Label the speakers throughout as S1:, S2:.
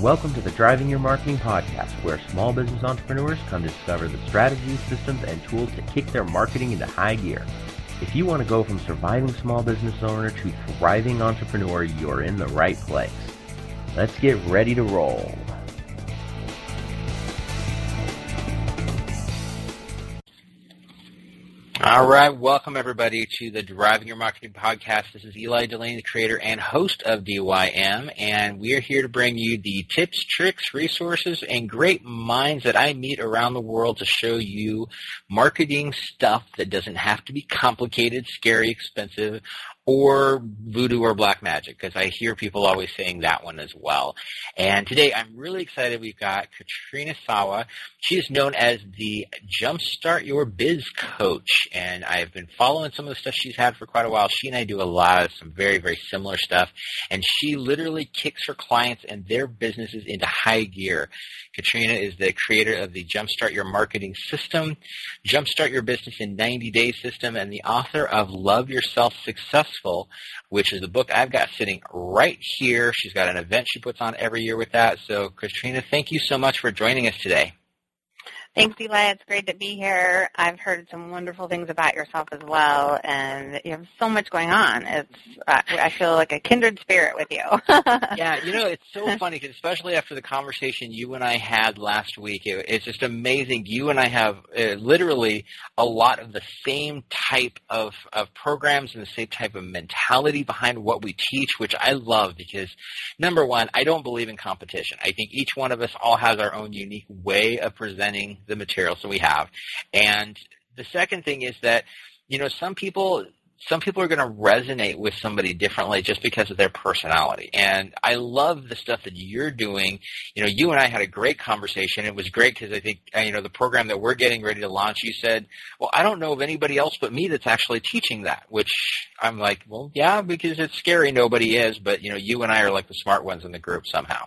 S1: Welcome to the Driving Your Marketing podcast, where small business entrepreneurs come to discover the strategies, systems, and tools to kick their marketing into high gear. If you want to go from surviving small business owner to thriving entrepreneur, you're in the right place. Let's get ready to roll.
S2: All right, welcome everybody to the Driving Your Marketing podcast. This is Eli Delaney, the creator and host of DYM, and we are here to bring you the tips, tricks, resources, and great minds that I meet around the world to show you marketing stuff that doesn't have to be complicated, scary, expensive, or voodoo or black magic because I hear people always saying that one as well. And today I'm really excited. We've got Katrina Sawa. She is known as the Jumpstart Your Biz Coach, and I've been following some of the stuff she's had for quite a while. She and I do a lot of some very, very similar stuff, and she literally kicks her clients and their businesses into high gear. Katrina is the creator of the Jumpstart Your Marketing System, Jumpstart Your Business in 90 Days System, and the author of Love Yourself Successful Successful, which is the book I've got sitting right here. She's got an event she puts on every year with that. So, Katrina, thank you so much for joining us today.
S3: Thanks, Eli. It's great to be here. I've heard some wonderful things about yourself as well, and you have so much going on. It's uh, I feel like a kindred spirit with you.
S2: yeah, you know, it's so funny, cause especially after the conversation you and I had last week. It, it's just amazing. You and I have uh, literally a lot of the same type of, of programs and the same type of mentality behind what we teach, which I love because number one, I don't believe in competition. I think each one of us all has our own unique way of presenting the materials that we have. And the second thing is that, you know, some people some people are going to resonate with somebody differently just because of their personality. And I love the stuff that you're doing. You know, you and I had a great conversation. It was great because I think, uh, you know, the program that we're getting ready to launch, you said, well, I don't know of anybody else but me that's actually teaching that, which I'm like, well, yeah, because it's scary. Nobody is, but you know, you and I are like the smart ones in the group somehow.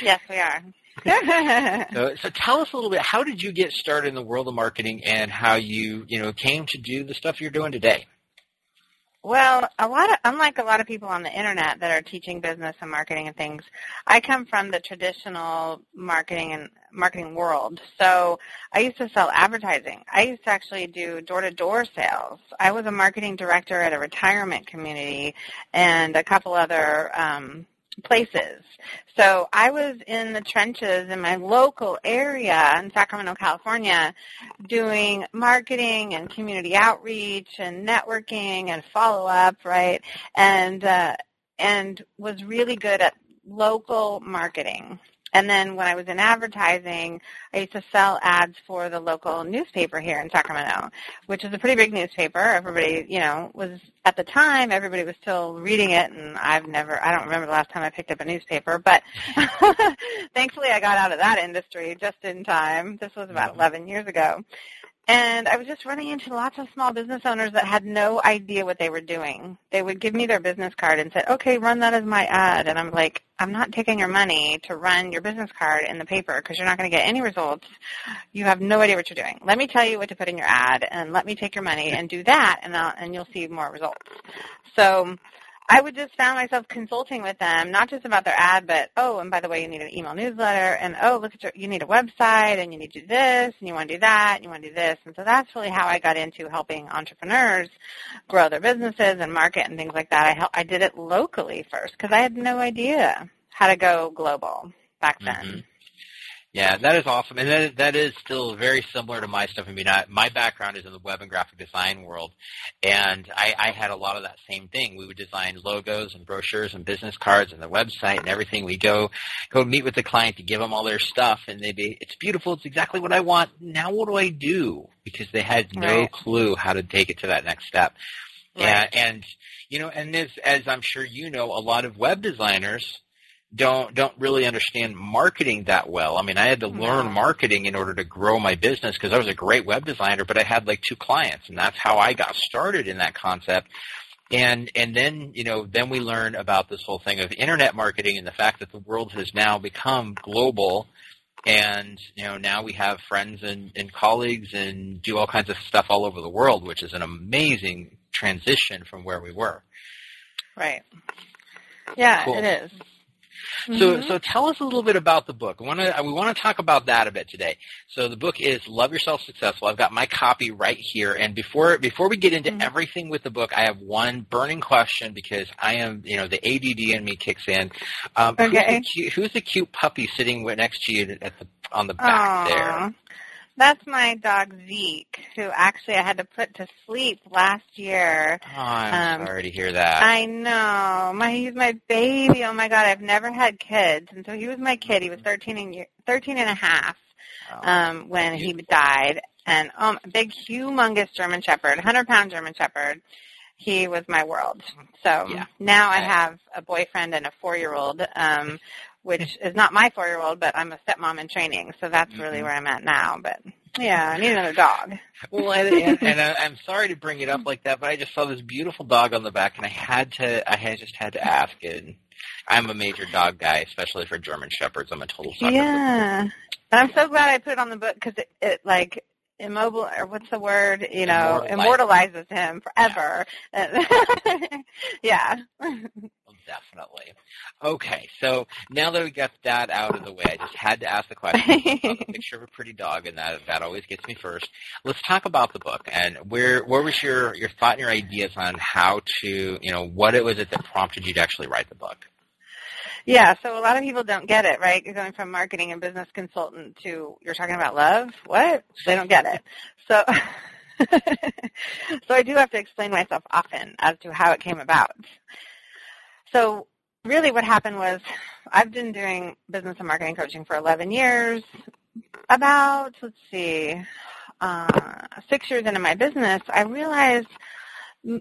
S3: Yes, we are.
S2: So, so tell us a little bit. How did you get started in the world of marketing, and how you you know came to do the stuff you're doing today?
S3: Well, a lot of unlike a lot of people on the internet that are teaching business and marketing and things, I come from the traditional marketing and marketing world. So I used to sell advertising. I used to actually do door-to-door sales. I was a marketing director at a retirement community and a couple other um, places. So I was in the trenches in my local area in Sacramento, California, doing marketing and community outreach and networking and follow-up, right? And uh, and was really good at local marketing. And then when I was in advertising, I used to sell ads for the local newspaper here in Sacramento, which is a pretty big newspaper. Everybody, you know, was at the time everybody was still reading it and I've never I don't remember the last time I picked up a newspaper, but thankfully I got out of that industry just in time. This was about 11 years ago. And I was just running into lots of small business owners that had no idea what they were doing. They would give me their business card and said, okay, run that as my ad. And I'm like, I'm not taking your money to run your business card in the paper because you're not going to get any results. You have no idea what you're doing. Let me tell you what to put in your ad and let me take your money and do that and, I'll, and you'll see more results. So I would just found myself consulting with them, not just about their ad, but oh, and by the way, you need an email newsletter, and oh, look at your, you need a website, and you need to do this, and you want to do that, and you want to do this, and so that's really how I got into helping entrepreneurs grow their businesses and market and things like that. I help, I did it locally first because I had no idea how to go global back then. Mm-hmm.
S2: Yeah, that is awesome, and that that is still very similar to my stuff. I mean, I, my background is in the web and graphic design world, and I, I had a lot of that same thing. We would design logos and brochures and business cards and the website and everything. We go go meet with the client to give them all their stuff, and they be, it's beautiful, it's exactly what I want. Now, what do I do? Because they had no right. clue how to take it to that next step. Right. And, and you know, and as as I'm sure you know, a lot of web designers don't don't really understand marketing that well. I mean, I had to mm-hmm. learn marketing in order to grow my business because I was a great web designer, but I had like two clients, and that's how I got started in that concept. And and then you know then we learn about this whole thing of internet marketing and the fact that the world has now become global, and you know now we have friends and, and colleagues and do all kinds of stuff all over the world, which is an amazing transition from where we were.
S3: Right. Yeah, cool. it is.
S2: Mm-hmm. So, so tell us a little bit about the book. We want to we want to talk about that a bit today. So, the book is Love Yourself Successful. I've got my copy right here. And before before we get into mm-hmm. everything with the book, I have one burning question because I am you know the ADD in me kicks in. Um, okay. Who's the, cute, who's the cute puppy sitting next to you at the on the back Aww. there?
S3: That's my dog Zeke, who actually I had to put to sleep last year.
S2: Oh, I'm um, sorry to hear that.
S3: I know. My he's my baby. Oh my god, I've never had kids, and so he was my kid. He was 13 and 13 and a half oh, um, when beautiful. he died, and um, big, humongous German Shepherd, 100 pound German Shepherd. He was my world. So yeah. now I have a boyfriend and a four year old. Um, which is not my four year old, but I'm a stepmom in training, so that's really mm-hmm. where I'm at now. But yeah, I need another dog.
S2: well, and, and, and I, I'm sorry to bring it up like that, but I just saw this beautiful dog on the back, and I had to, I had just had to ask And I'm a major dog guy, especially for German shepherds. I'm a total sucker.
S3: Yeah, and I'm so glad I put it on the book because it, it like immobile or what's the word you know immortalizes him forever yeah, yeah.
S2: definitely. Okay, so now that we got that out of the way, I just had to ask the question. picture of a pretty dog, and that that always gets me first. Let's talk about the book and where where was your your thought and your ideas on how to you know what it was it that prompted you to actually write the book.
S3: Yeah, so a lot of people don't get it, right? You're going from marketing and business consultant to you're talking about love. What? They don't get it. So so I do have to explain myself often as to how it came about. So really what happened was I've been doing business and marketing coaching for 11 years. About, let's see, uh, six years into my business, I realized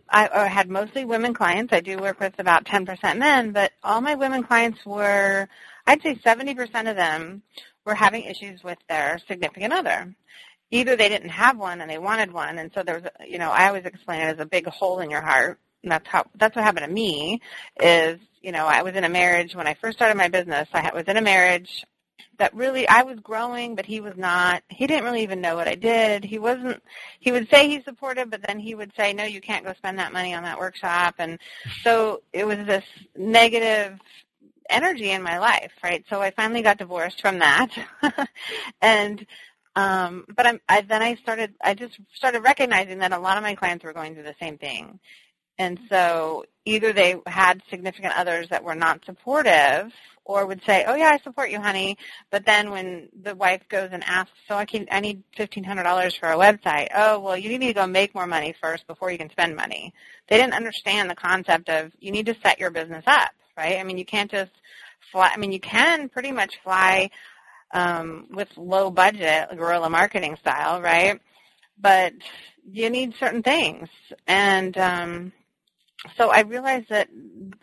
S3: I, had mostly women clients. I do work with about 10% men, but all my women clients were, I'd say 70% of them were having issues with their significant other. Either they didn't have one and they wanted one, and so there was, you know, I always explain it as a big hole in your heart and that's how that's what happened to me is you know i was in a marriage when i first started my business i was in a marriage that really i was growing but he was not. He didn't really even know what i did. He wasn't he would say he's supportive but then he would say no you can't go spend that money on that workshop. And so it was this negative energy in my life right? So i finally got divorced from that. And um, but I'm, I, then I started, I just started recognizing that a lot of my clients were going through the same thing. And so either they had significant others that were not supportive or would say, "Oh yeah, I support you, honey," but then when the wife goes and asks, "So I can I need $1500 for a website." "Oh, well, you need to go make more money first before you can spend money." They didn't understand the concept of you need to set your business up, right? I mean, you can't just fly I mean, you can pretty much fly um, with low budget, guerrilla marketing style, right? But you need certain things. And um so I realized that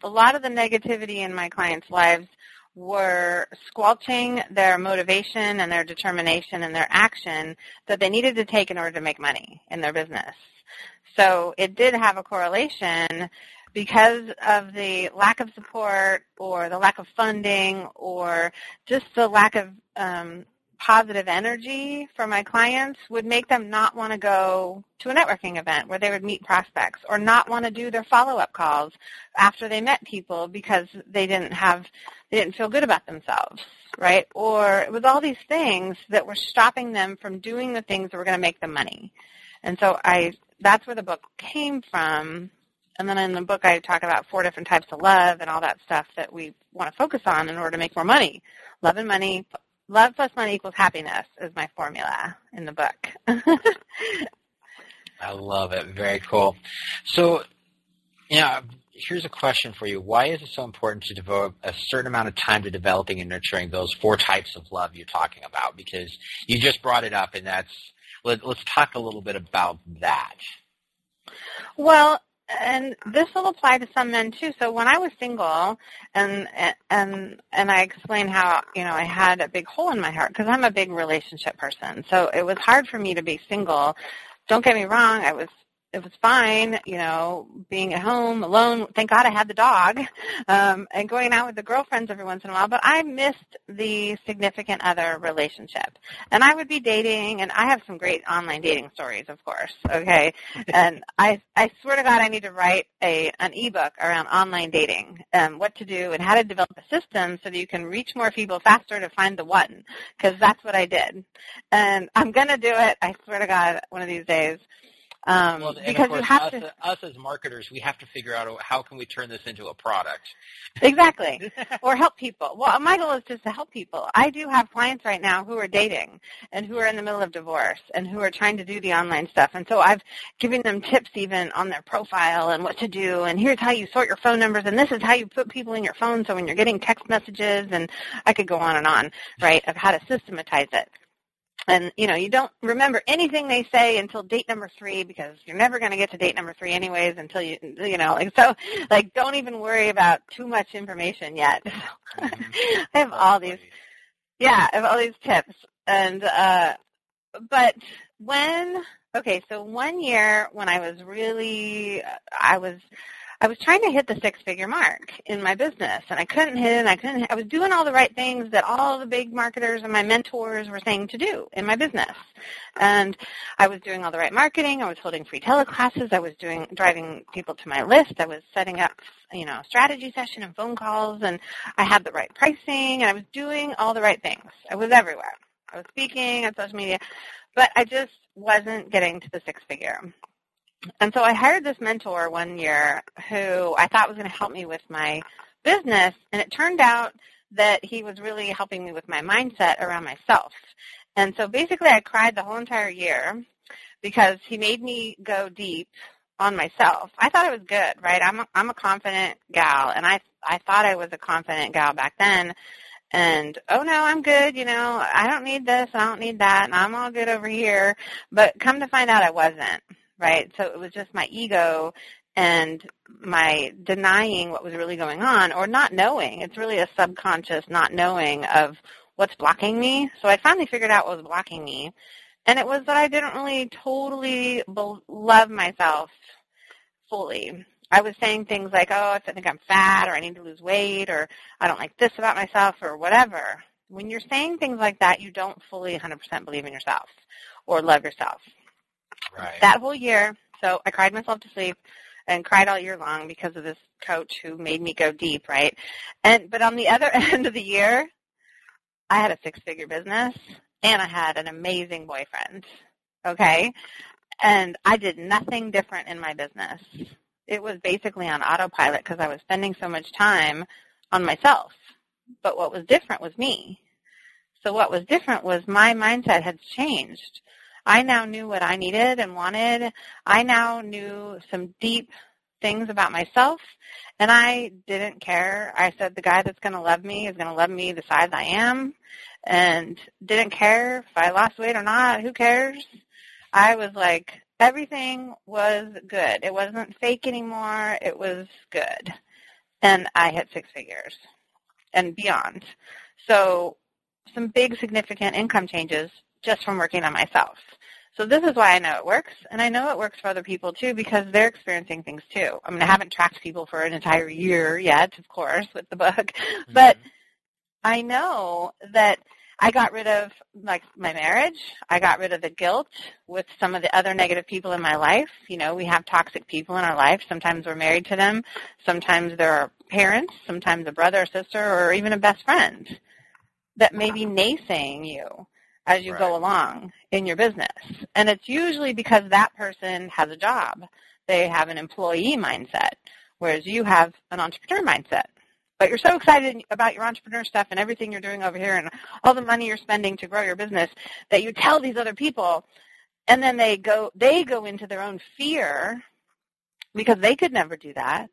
S3: a lot of the negativity in my clients' lives were squelching their motivation and their determination and their action that they needed to take in order to make money in their business. So it did have a correlation because of the lack of support or the lack of funding or just the lack of um, positive energy for my clients would make them not want to go to a networking event where they would meet prospects or not want to do their follow-up calls after they met people because they didn't have they didn't feel good about themselves right? Or it was all these things that were stopping them from doing the things that were going to make them money. And so i that's where the book came from. And then in the book i talk about four different types of love and all that stuff that we want to focus on in order to make more money. Love and money love plus money equals happiness is my formula in the book.
S2: I love it. Very cool. So, yeah, here's a question for you. Why is it so important to devote a certain amount of time to developing and nurturing those four types of love you're talking about? Because you just brought it up, and that's let, let's talk a little bit about that.
S3: Well, and this will apply to some men too. So when I was single, and and and I explained how you know I had a big hole in my heart because I'm a big relationship person. So it was hard for me to be single. Don't get me wrong, I was it was fine, you know, being at home alone. Thank God I had the dog, um, and going out with the girlfriends every once in a while. But I missed the significant other relationship, and I would be dating, and I have some great online dating stories, of course. Okay, and I I swear to God, I need to write a an ebook around online dating um, what to do and how to develop a system so that you can reach more people faster to find the one. Because that's what I did, and I'm gonna do it. I swear to God, one of these days. Um,
S2: well,
S3: because
S2: course,
S3: you have
S2: us,
S3: to,
S2: us as marketers, we have to figure out how can we turn this into a product.
S3: Exactly. or help people. Well, my goal is just to help people. I do have clients right now who are dating and who are in the middle of divorce and who are trying to do the online stuff. And so I've given them tips even on their profile and what to do and here's how you sort your phone numbers and this is how you put people in your phone so when you're getting text messages and I could go on and on, right, of how to systematize it and you know you don't remember anything they say until date number three because you're never going to get to date number three anyways until you you know like so like don't even worry about too much information yet. Mm-hmm. i have all these yeah i have all these tips. And uh but when okay so one year when i was really i was I was trying to hit the six figure mark in my business and I couldn't hit it and I couldn't I was doing all the right things that all the big marketers and my mentors were saying to do in my business. And I was doing all the right marketing, I was holding free teleclasses, I was doing driving people to my list, I was setting up, you know, strategy session and phone calls and I had the right pricing and I was doing all the right things. I was everywhere. I was speaking on social media, but I just wasn't getting to the six figure. And so I hired this mentor one year who I thought was going to help me with my business, and it turned out that he was really helping me with my mindset around myself. And so basically I cried the whole entire year because he made me go deep on myself. I thought it was good, right? I'm a, I'm a confident gal and I I thought I was a confident gal back then. And oh no, I'm good, you know, I don't need this, I don't need that, and I'm all good over here. But come to find out I wasn't right? So it was just my ego and my denying what was really going on or not knowing. It's really a subconscious not knowing of what's blocking me. So I finally figured out what was blocking me. And it was that I didn't really totally love myself fully. I was saying things like, oh, I think I'm fat or I need to lose weight or I don't like this about myself or whatever. When you're saying things like that, you don't fully 100% believe in yourself or love yourself.
S2: Right.
S3: That whole year, so I cried myself to sleep and cried all year long because of this coach who made me go deep, right? And but on the other end of the year, I had a six-figure business and I had an amazing boyfriend. Okay? And I did nothing different in my business. It was basically on autopilot because I was spending so much time on myself. But what was different was me. So what was different was my mindset had changed. I now knew what I needed and wanted. I now knew some deep things about myself and I didn't care. I said the guy that's going to love me is going to love me the size I am and didn't care if I lost weight or not. Who cares? I was like, everything was good. It wasn't fake anymore. It was good. And I hit six figures and beyond. So some big significant income changes just from working on myself. So this is why I know it works, and I know it works for other people too because they're experiencing things too. I mean, I haven't tracked people for an entire year yet, of course, with the book, mm-hmm. but I know that I got rid of like my marriage. I got rid of the guilt with some of the other negative people in my life. You know, we have toxic people in our life. Sometimes we're married to them. Sometimes they're our parents. Sometimes a brother or sister or even a best friend that may be naysaying you as you
S2: right.
S3: go along in your business. And it's usually because that person has a job. They have an employee mindset, whereas you have an entrepreneur mindset. But you're so excited about your entrepreneur stuff and everything you're doing over here and all the money you're spending to grow your business that you tell these other people and then they go they go into their own fear because they could never do that.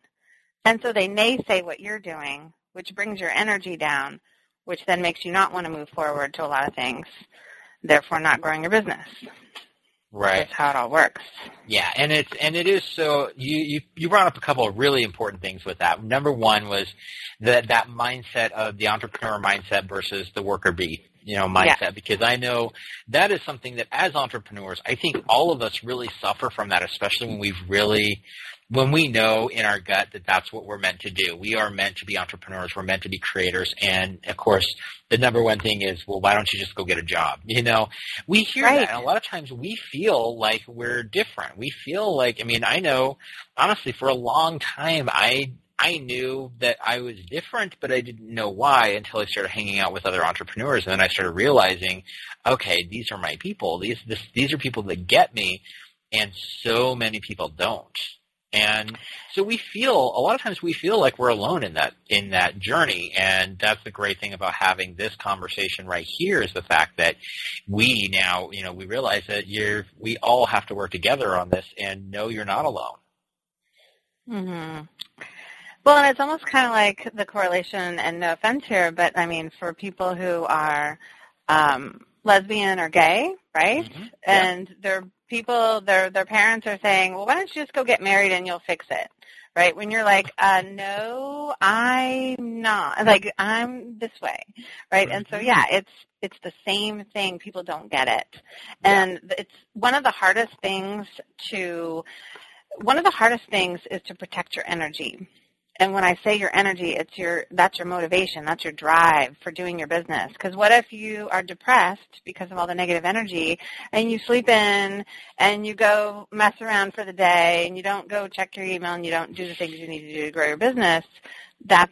S3: And so they naysay what you're doing, which brings your energy down, which then makes you not want to move forward to a lot of things therefore not growing your business.
S2: Right.
S3: That's how it all works.
S2: Yeah, and it's and it is so you, you you brought up a couple of really important things with that. Number one was that that mindset of the entrepreneur mindset versus the worker bee you know mindset
S3: yeah.
S2: because I know that is something that as entrepreneurs I think all of us really suffer from that especially when we've really when we know in our gut that that's what we're meant to do. We are meant to be entrepreneurs. We're meant to be creators. And of course, the number one thing is, well, why don't you just go get a job? You know, we hear
S3: right.
S2: that. And a lot of times we feel like we're different. We feel like, I mean, I know, honestly, for a long time, I I knew that I was different, but I didn't know why until I started hanging out with other entrepreneurs, and then I started realizing, okay, these are my people. These this, these are people that get me, and so many people don't. And so we feel a lot of times we feel like we're alone in that in that journey, and that's the great thing about having this conversation right here is the fact that we now you know we realize that you're we all have to work together on this, and no, you're not alone.
S3: hmm Well, and it's almost kind of like the correlation, and no offense here, but I mean, for people who are um, lesbian or gay, right?
S2: Mm-hmm.
S3: And they're people, their their parents are saying, well, why don't you just go get married and you'll fix it, right? When you're like, uh, no, I'm not. Like I'm this way, right? And so
S2: Mhm.
S3: yeah, it's it's the same thing. People don't get it,
S2: Yeah.
S3: and it's one of the hardest things to. One of the hardest things is to protect your energy. And when I say your energy, it's your that's your motivation, that's your drive for doing your business. Because what if you are depressed because of all the negative energy, and you sleep in, and you go mess around for the day, and you don't go check your email, and you don't do the things you need to do to grow your business? That's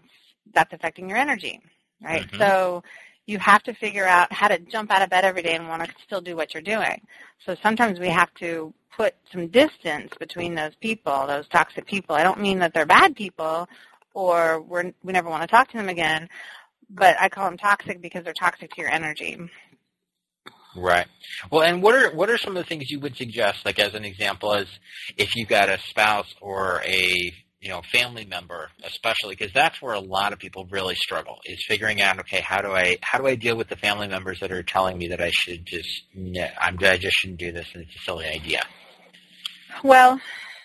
S3: that's affecting your energy, right?
S2: Mhm.
S3: So you have to figure out how to jump out of bed every day and want to still do what you're doing. So sometimes we have to put some distance between those people, those toxic people. I don't mean that they're bad people or we're, we never want to talk to them again, but I call them toxic because they're toxic to your energy.
S2: Right. Well, and what are what are some of the things you would suggest, like as an example, as if you've got a spouse or a you know family member, especially because that's where a lot of people really struggle is figuring out, okay, how do I how do I deal with the family members that are telling me that I should just I'm I just shouldn't do this and it's a silly idea.
S3: Well,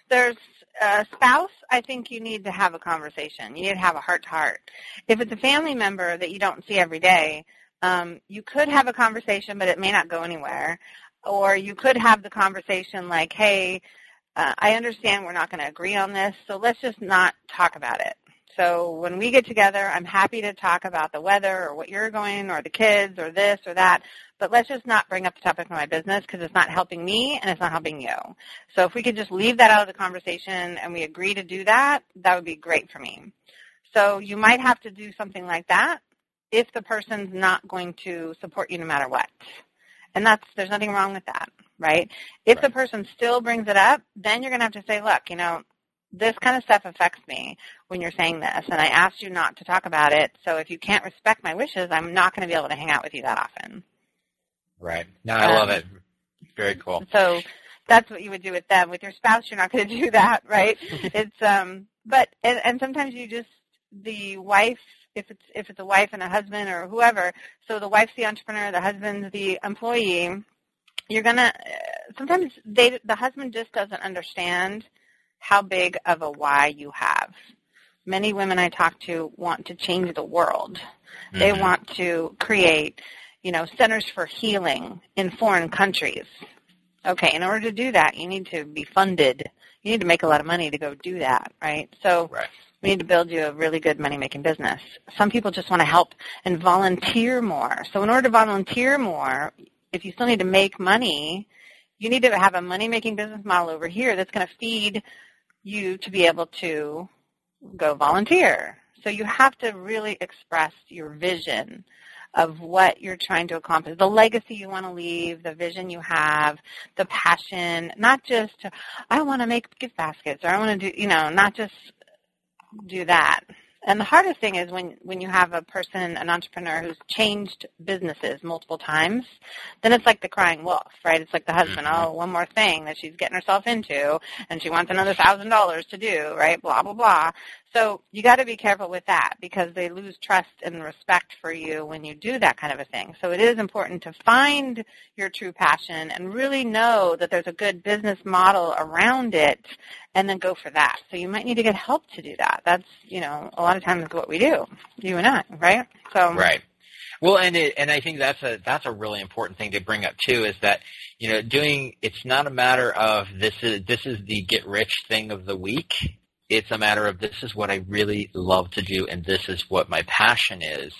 S3: there's a spouse, I think you need to have a conversation. You need to have a heart to heart. If it's a family member that you don't see every day, um, you could have a conversation, but it may not go anywhere. Or you could have the conversation like, hey, uh, I understand we're not going to agree on this, so let's just not talk about it. So when we get together, I'm happy to talk about the weather or what you're going or the kids or this or that, but let's just not bring up the topic of my business because it's not helping me and it's not helping you. So if we could just leave that out of the conversation and we agree to do that, that would be great for me. So you might have to do something like that if the person's not going to support you no matter what. And that's there's nothing wrong with that, right? If the person still brings it up, then you're going to have to say, look, you know, this kind of stuff affects me when you're saying this, and I asked you not to talk about it. So if you can't respect my wishes, I'm not going to be able to hang out with you that often.
S2: Right. No, I
S3: Um,
S2: love it. Very cool.
S3: So that's what you would do with them. With your spouse, you're not going to do that, right? it's um, but and, and sometimes you just the wife, if it's if it's a wife and a husband or whoever. So the wife's the entrepreneur, the husband's the employee. You're gonna sometimes they the husband just doesn't understand how big of a why you have. Many women I talk to want to change the world. They
S2: Mhm.
S3: want to create, you know, centers for healing in foreign countries. Okay, in order to do that, you need to be funded. You need to make a lot of money to go do that, right? So
S2: Right.
S3: we need to build you a really good money-making business. Some people just want to help and volunteer more. So in order to volunteer more, if you still need to make money, you need to have a money-making business model over here that's going to feed you to be able to go volunteer. So you have to really express your vision of what you're trying to accomplish, the legacy you want to leave, the vision you have, the passion, not just I want to make gift baskets or I want to do, you know, not just do that. And the hardest thing is when, when you have a person, an entrepreneur who's changed businesses multiple times, then it's like the crying wolf, right? It's like the husband,
S2: Mhm.
S3: oh, one more thing that she's getting herself into and she wants another thousand dollars to do, right? Blah, blah, blah. So you got to be careful with that because they lose trust and respect for you when you do that kind of a thing. So it is important to find your true passion and really know that there's a good business model around it and then go for that. So you might need to get help to do that. That's, you know, a lot of times what we do, you and I, right? So
S2: Right. Well, and it, and I think that's a that's a really important thing to bring up too. Is that you know doing it's not a matter of this is this is the get rich thing of the week. It's a matter of this is what I really love to do, and this is what my passion is,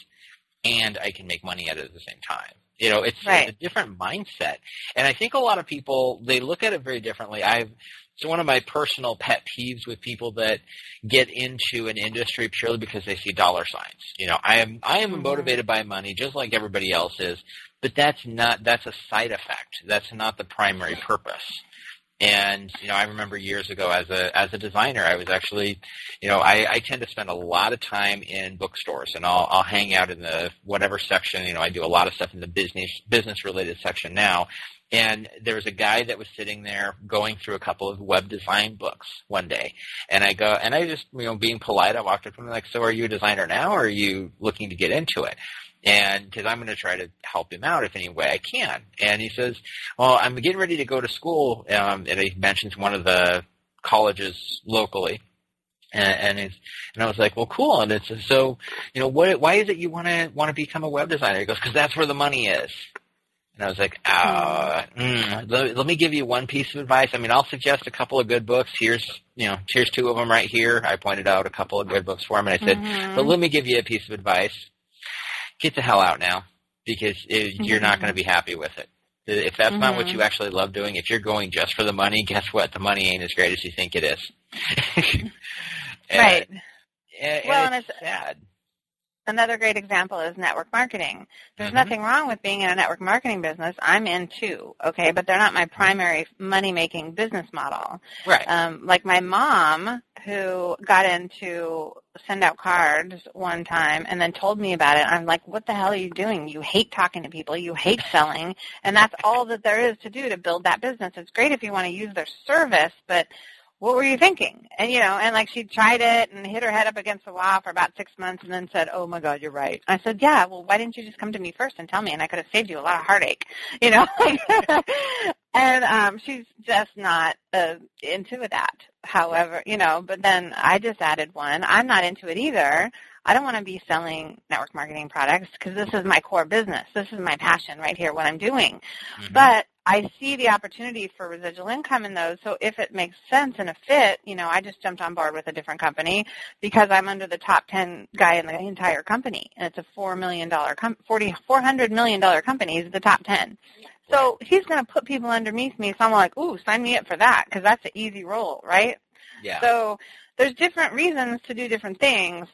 S2: and I can make money at it at the same time. You know, it's,
S3: Right.
S2: it's a different mindset. And I think a lot of people, they look at it very differently. I've, it's one of my personal pet peeves with people that get into an industry purely because they see dollar signs. You know, I am, I am
S3: Mhm.
S2: motivated by money just like everybody else is, but that's not, that's a side effect. That's not the primary purpose. And, you know, I remember years ago as a, as a designer, I was actually, you know, I, I tend to spend a lot of time in bookstores and I'll, I'll hang out in the whatever section, you know, I do a lot of stuff in the business, business related section now. And there was a guy that was sitting there going through a couple of web design books one day. And I go, and I just, you know, being polite, I walked up to him like, so are you a designer now or are you looking to get into it? And because I'm going to try to help him out if any way I can. And he says, well, I'm getting ready to go to school. Um, and he mentions one of the colleges locally. And, and, it's, and I was like, well, cool. And it's so, you know, what? Why is it you want to want to become a web designer? He goes, because that's where the money is. And I was like, uh, mm, let, let me give you one piece of advice. I mean, I'll suggest a couple of good books. Here's, you know, here's two of them right here. I pointed out a couple of good books for him, and I said,
S3: Mhm.
S2: but let me give you a piece of advice. Get the hell out now, because it, you're not going to mm-hmm. be happy with it. If that's not what you mm-hmm. actually love doing, if you're going just for the money, guess what? The money ain't as great as you think it is. And-
S3: right.
S2: And,
S3: Well,
S2: and
S3: and
S2: it's sad.
S3: Another great example is network marketing. There's
S2: Mhm.
S3: nothing wrong with being in a network marketing business. I'm in too, okay, but they're not my primary money making business model.
S2: Right.
S3: Um, like my mom, who got into send out cards one time and then told me about it. I'm like, what the hell are you doing? You hate talking to people. You hate selling. And that's all that there is to do to build that business. It's great if you want to use their service, but what were you thinking? And you know, and like she tried it and hit her head up against the wall for about six months and then said, oh my God, you're right. I said, yeah, well, why didn't you just come to me first and tell me and I could have saved you a lot of heartache, you know? and um, she's just not uh, into that. However, you know, but then I just added one. I'm not into it either. I don't want to be selling network marketing products because this is my core business. This is my passion right here, what I'm doing.
S2: Mhm.
S3: But I see the opportunity for residual income in those. So if it makes sense and a fit, you know, I just jumped on board with a different company because I'm under the top 10 guy in the entire company. And it's a $4 million, com- 40, $400 million company. He's the top 10. So he's going to put people underneath me. So I'm like, ooh, sign me up for that because that's an easy role, right?
S2: yeah.
S3: So there's different reasons to do different things,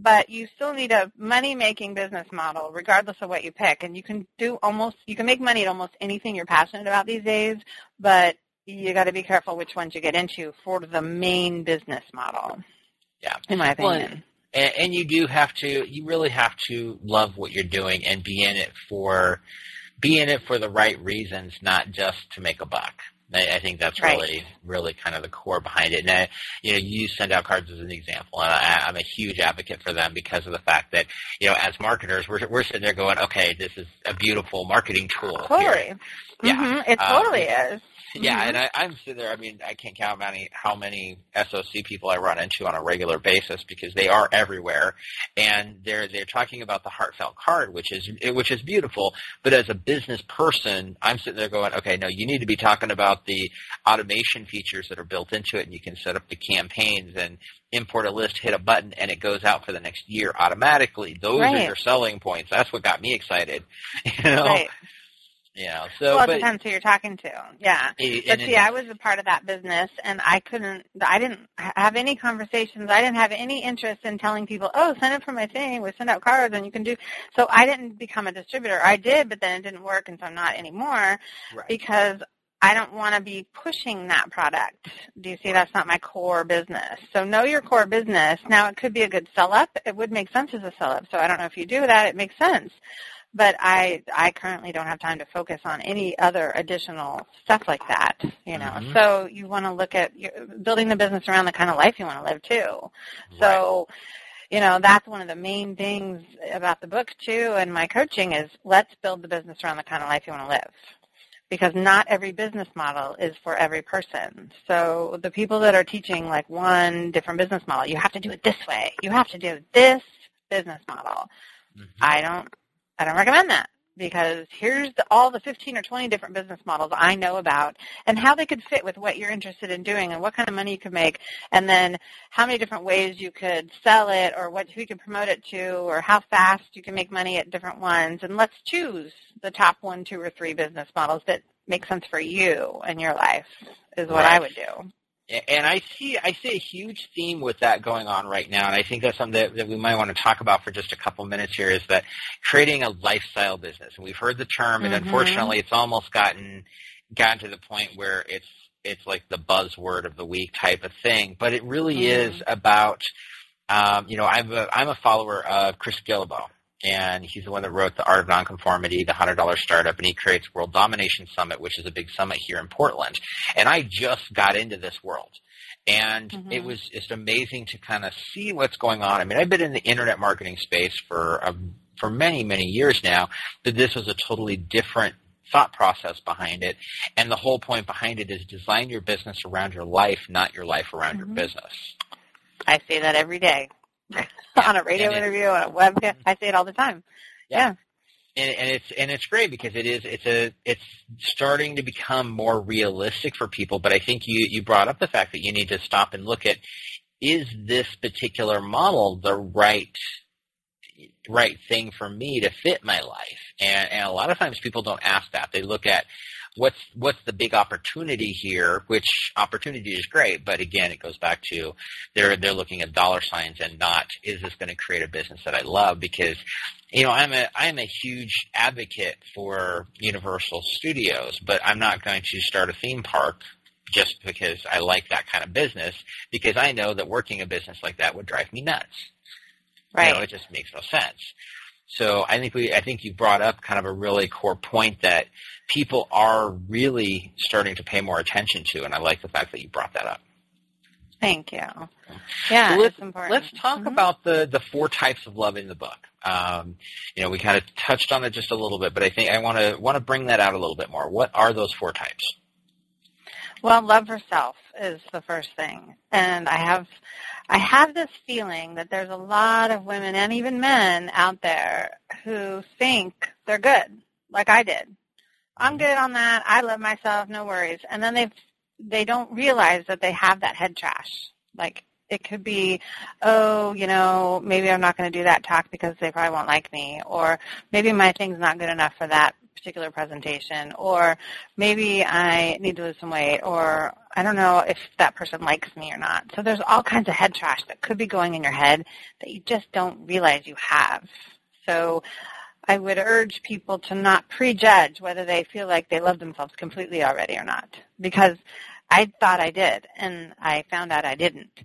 S3: but you still need a money-making business model regardless of what you pick. And you can do almost, you can make money at almost anything you're passionate about these days, but you got to be careful which ones you get into for the main business model.
S2: Yeah.
S3: In my
S2: Well,
S3: opinion.
S2: and, and you do have to you really have to love what you're doing and be in it for be in it for the right reasons not just to make a buck I, I think that's
S3: Right.
S2: really, really kind of the core behind it. And I, you know, you send out cards as an example, and I, I'm a huge advocate for them because of the fact that, you know, as marketers, we're we're sitting there going, okay, this is a beautiful marketing tool. here.
S3: totally.
S2: Yeah.
S3: Mhm, It
S2: Um,
S3: totally is.
S2: Yeah,
S3: Mhm.
S2: and I, I'm sitting there. I mean, I can't count how many how many SOC people I run into on a regular basis because they are everywhere, and they're they're talking about the heartfelt card, which is which is beautiful. But as a business person, I'm sitting there going, okay, no, you need to be talking about the automation features that are built into it, and you can set up the campaigns and import a list, hit a button, and it goes out for the next year automatically. Those are your selling points. That's what got me excited. You know,
S3: Right.
S2: You know. So,
S3: well, it
S2: but
S3: depends who you're talking to. Yeah.
S2: it-
S3: But see,
S2: it-
S3: I was a part of that business, and I couldn't. I didn't have any conversations. I didn't have any interest in telling people, "Oh, sign up for my thing. We send out cards, and you can do." So I didn't become a distributor. I did, but then it didn't work, and so I'm not anymore
S2: right.
S3: because I don't want to be pushing that product. Do you see? That's not my core business. So know your core business. Now, it could be a good sell up. It would make sense as a sell up. So I don't know if you do that. It makes sense but I I currently don't have time to focus on any other additional stuff like that. You know,
S2: Mhm.
S3: so you want to look at building the business around the kind of life you want to live too. So, you know, that's one of the main things about the book too, and my coaching is let's build the business around the kind of life you want to live. Because not every business model is for every person. So the people that are teaching like one different business model, you have to do it this way. You have to do this business model.
S2: Mhm.
S3: I don't I don't recommend that because here's the, all the 15 or 20 different business models I know about and how they could fit with what you're interested in doing and what kind of money you could make and then how many different ways you could sell it or what who you can promote it to or how fast you can make money at different ones and let's choose the top one, two, or three business models that make sense for you and your life is what
S2: Right.
S3: I would do.
S2: And I see I see a huge theme with that going on right now, and I think that's something that, that we might want to talk about for just a couple minutes here. Is that creating a lifestyle business? And we've heard the term, and
S3: Mhm.
S2: unfortunately, it's almost gotten gotten to the point where it's it's like the buzzword of the week type of thing. But it really
S3: Mhm.
S2: is about um, you know I'm a I'm a follower of Chris Guillebeau. And he's the one that wrote The Art of Nonconformity, the $100 startup, and he creates World Domination Summit, which is a big summit here in Portland and I just got into this world. And
S3: Mhm.
S2: it was just amazing to kind of see what's going on. I mean, I've been in the internet marketing space for a, for many, many years now, but this was a totally different thought process behind it. And the whole point behind it is design your business around your life, not your life around
S3: Mhm.
S2: your business.
S3: I say that every day on a radio interview, on a webcast. I say it all the time.
S2: Yeah. And, and it's and it's great because it is it's a it's starting to become more realistic for people. But I think you you brought up the fact that you need to stop and look at is this particular model the right right thing for me to fit my life? And, and a lot of times people don't ask that. They look at what's what's the big opportunity here, which opportunity is great, but again, it goes back to they're they're looking at dollar signs and not is this going to create a business that I love? Because you know I'm a I'm a huge advocate for Universal Studios, but I'm not going to start a theme park just because I like that kind of business because I know that working a business like that would drive me nuts.
S3: Right.
S2: You know, it just makes no sense. So I think we, I think you brought up kind of a really core point that people are really starting to pay more attention to, and I like the fact that you brought that up.
S3: Thank you. Yeah,
S2: So let's,
S3: it's important.
S2: let's talk
S3: Mhm.
S2: about the the four types of love in the book. Um, you know, we kind of touched on it just a little bit, but I think I want to want to bring that out a little bit more. What are those four types?
S3: Well, love for self is the first thing. And I have I have this feeling that there's a lot of women and even men out there who think they're good, like I did. I'm good on that. I love myself, no worries. And then they they don't realize that they have that head trash. Like it could be, oh, you know, maybe I'm not going to do that talk because they probably won't like me, or maybe my thing's not good enough for that particular presentation, or maybe I need to lose some weight, or I don't know if that person likes me or not. So there's all kinds of head trash that could be going in your head that you just don't realize you have. So I would urge people to not prejudge whether they feel like they love themselves completely already or not, because I thought I did, and I found out I didn't.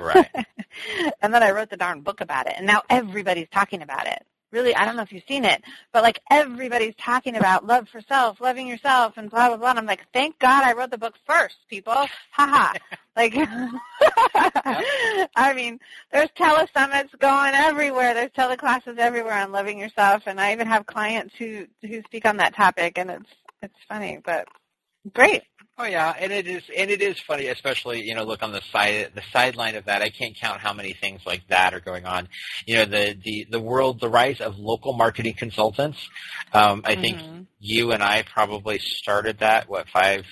S2: Right.
S3: and then I wrote the darn book about it, and now everybody's talking about it. Really, I don't know if you've seen it, but like everybody's talking about love for self, loving yourself, and blah blah blah. And I'm like, thank God I wrote the book first, people. Ha ha. Like, I mean, there's telesummits going everywhere. There's teleclasses everywhere on loving yourself, and I even have clients who who speak on that topic, and it's it's funny, but great.
S2: Oh yeah, and it is, and it is funny, especially you know, look on the side, the sideline of that. I can't count how many things like that are going on. You know, the the the world, the rise of local marketing consultants. Um, I think
S3: Mhm.
S2: you and I probably started that what five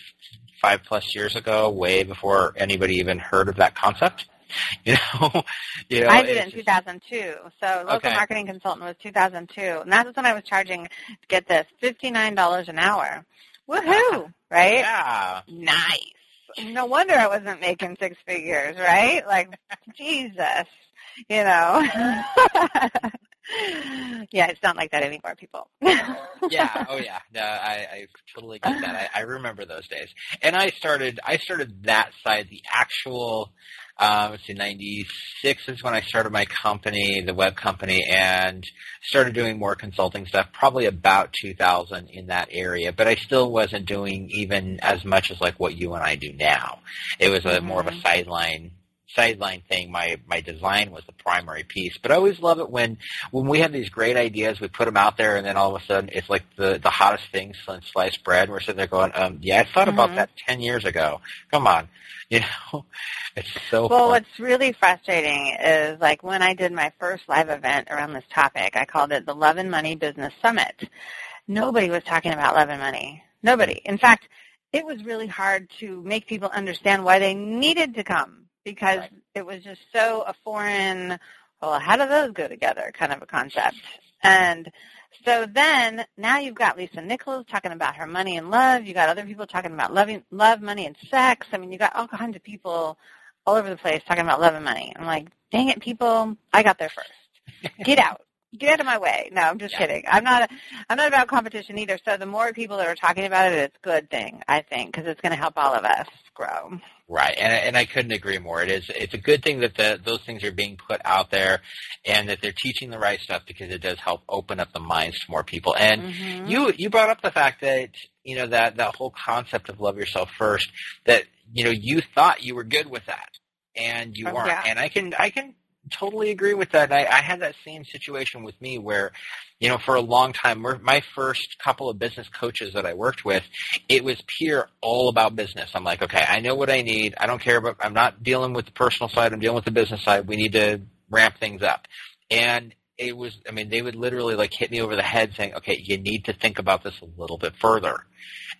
S2: five plus years ago, way before anybody even heard of that concept. You know, you know,
S3: I did it in 2002. So local
S2: Okay.
S3: marketing consultant was 2002, and that's when I was charging. To get this, $59 an hour. Woohoo! Right?
S2: Yeah,
S3: Nice. No wonder I wasn't making six figures, right? Like, Jesus, you know. yeah, it's not like that anymore, people.
S2: yeah, oh yeah, no, I, I totally get that. I, I remember those days, and I started, I started that side, the actual. Um, let's see, '96 is when I started my company, the web company, and started doing more consulting stuff. Probably about 2000 in that area, but I still wasn't doing even as much as like what you and I do now. It was a more of a
S3: Mhm.
S2: sideline sideline thing. My my design was the primary piece, but I always love it when when we have these great ideas, we put them out there, and then all of a sudden it's like the the hottest thing since sliced bread. We're sitting there going, um, "Yeah, I thought about
S3: Mhm.
S2: that ten years ago. Come on, you know, it's so
S3: Well,
S2: fun.
S3: what's really frustrating is like when I did my first live event around this topic, I called it the Love and Money Business Summit. nobody was talking about love and money. Nobody. In fact, it was really hard to make people understand why they needed to come because right. it was just so a foreign, well, how do those go together kind of a concept. And so then now you've got Lisa Nichols talking about her money and love. You got other people talking about loving, love, money, and sex. I mean, you got all kinds of people all over the place talking about love and money. I'm like, dang it, people, I got there first. Get out get out of my way. No, I'm just yeah. kidding. I'm not. I'm not about competition either. So the more people that are talking about it, it's a good thing, I think, because it's going to help all of us grow.
S2: Right, and and I couldn't agree more. It is. It's a good thing that the, those things are being put out there, and that they're teaching the right stuff because it does help open up the minds to more people. And mm-hmm. you you brought up the fact that you know that that whole concept of love yourself first. That you know you thought you were good with that, and you oh, weren't. Yeah. And I can I can totally agree with that. I, I had that same situation with me where, you know, for a long time, my first couple of business coaches that I worked with, it was pure all about business. I'm like, okay, I know what I need. I don't care about, I'm not dealing with the personal side. I'm dealing with the business side. We need to ramp things up. And it was, I mean, they would literally like hit me over the head saying, okay, you need to think about this a little bit further.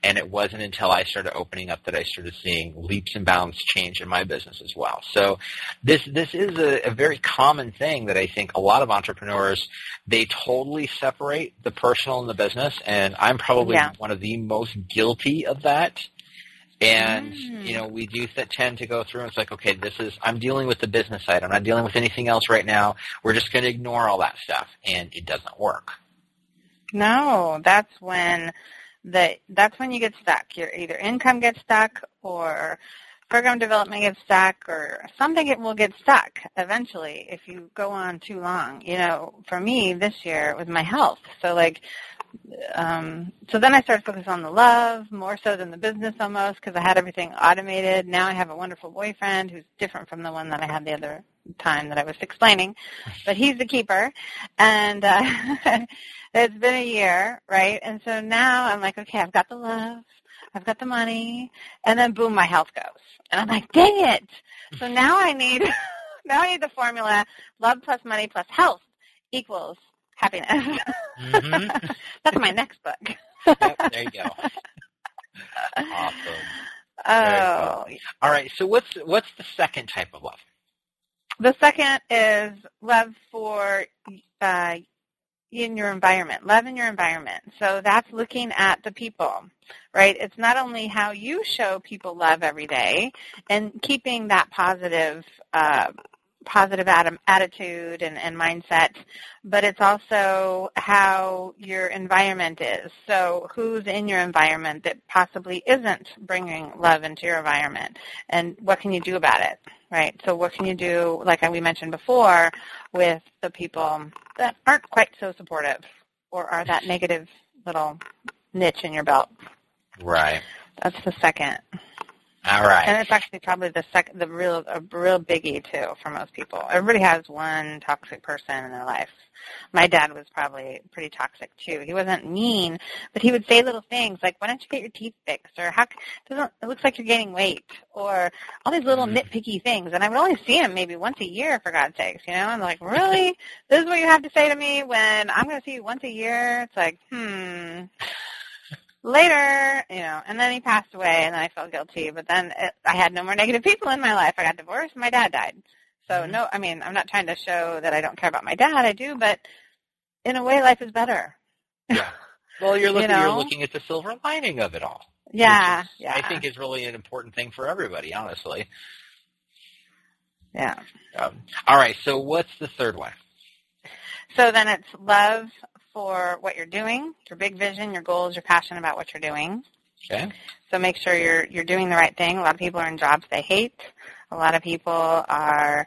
S2: And it wasn't until I started opening up that I started seeing leaps and bounds change in my business as well. So this, this is a, a very common thing that I think a lot of entrepreneurs, they totally separate the personal and the business. And I'm probably yeah. one of the most guilty of that. And, mm. you know, we do tend to go through and it's like, okay, this is, I'm dealing with the business side. I'm not dealing with anything else right now. We're just going to ignore all that stuff. And it doesn't work.
S3: No, that's when the, that's when you get stuck. Your either income gets stuck or program development gets stuck or something it will get stuck eventually if you go on too long. You know, for me this year it was my health. So like um, so then I started focusing on the love more so than the business almost because I had everything automated. Now I have a wonderful boyfriend who's different from the one that I had the other time that I was explaining, but he's the keeper. And uh, it's been a year, right? And so now I'm like, okay, I've got the love, I've got the money, and then boom, my health goes. And I'm like, dang it! So now I need, now I need the formula: love plus money plus health equals happiness. Mm-hmm. That's my next book.
S2: yep, there you go. awesome. Oh. Cool. All right. So what's what's the second type of love?
S3: The second is love for uh, in your environment, love in your environment. So that's looking at the people, right? It's not only how you show people love every day and keeping that positive uh, positive attitude and, and mindset, but it's also how your environment is. So who's in your environment that possibly isn't bringing love into your environment, and what can you do about it, right? So what can you do, like we mentioned before, with the people that aren't quite so supportive or are that negative little niche in your belt?
S2: Right.
S3: That's the second.
S2: All right.
S3: And it's actually probably the second, the real, a real biggie too for most people. Everybody has one toxic person in their life. My dad was probably pretty toxic too. He wasn't mean, but he would say little things like, "Why don't you get your teeth fixed?" or "How doesn't it looks like you're gaining weight?" or all these little mm-hmm. nitpicky things. And I would only see him maybe once a year, for God's sakes, you know. I'm like, really? this is what you have to say to me when I'm going to see you once a year? It's like, hmm later, you know, and then he passed away, and then I felt guilty. But then it, I had no more negative people in my life. I got divorced, and my dad died. So mm-hmm. no, I mean, I'm not trying to show that I don't care about my dad. I do, but in a way, life is better.
S2: Yeah. Well, you're looking, you know? you're looking at the silver lining of it all.
S3: Yeah,
S2: is,
S3: yeah.
S2: I think is really an important thing for everybody, honestly.
S3: Yeah.
S2: Um, all right. So what's the third one?
S3: So then it's love for what you're doing, your big vision, your goals, your passion about what you're doing.
S2: Okay.
S3: So make sure you're you're doing the right thing. A lot of people are in jobs they hate. A lot of people are,